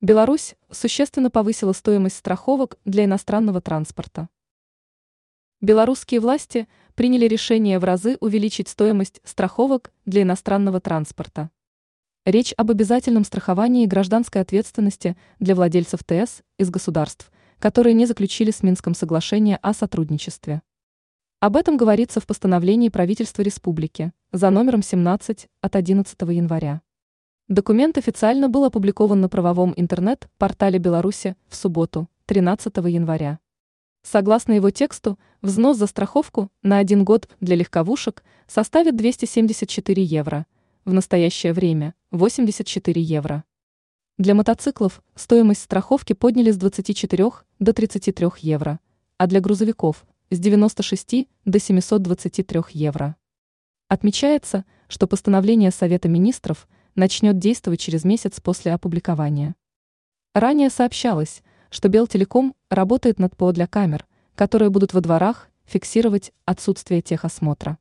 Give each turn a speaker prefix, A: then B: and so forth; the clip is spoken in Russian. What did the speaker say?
A: Беларусь существенно повысила стоимость страховок для иностранного транспорта. Белорусские власти приняли решение в разы увеличить стоимость страховок для иностранного транспорта. Речь об обязательном страховании гражданской ответственности для владельцев ТС из государств, которые не заключили с Минском соглашение о сотрудничестве. Об этом говорится в постановлении правительства республики за номером 17 от 11 января. Документ официально был опубликован на правовом интернет-портале Беларуси в субботу, 13 января. Согласно его тексту, взнос за страховку на один год для легковушек составит 274 евро, в настоящее время – 84 евро. Для мотоциклов стоимость страховки подняли с 24 до 33 евро, а для грузовиков – с 96 до 723 евро. Отмечается, что постановление Совета министров – начнет действовать через месяц после опубликования. Ранее сообщалось, что Белтелеком работает над ПО для камер, которые будут во дворах фиксировать отсутствие техосмотра.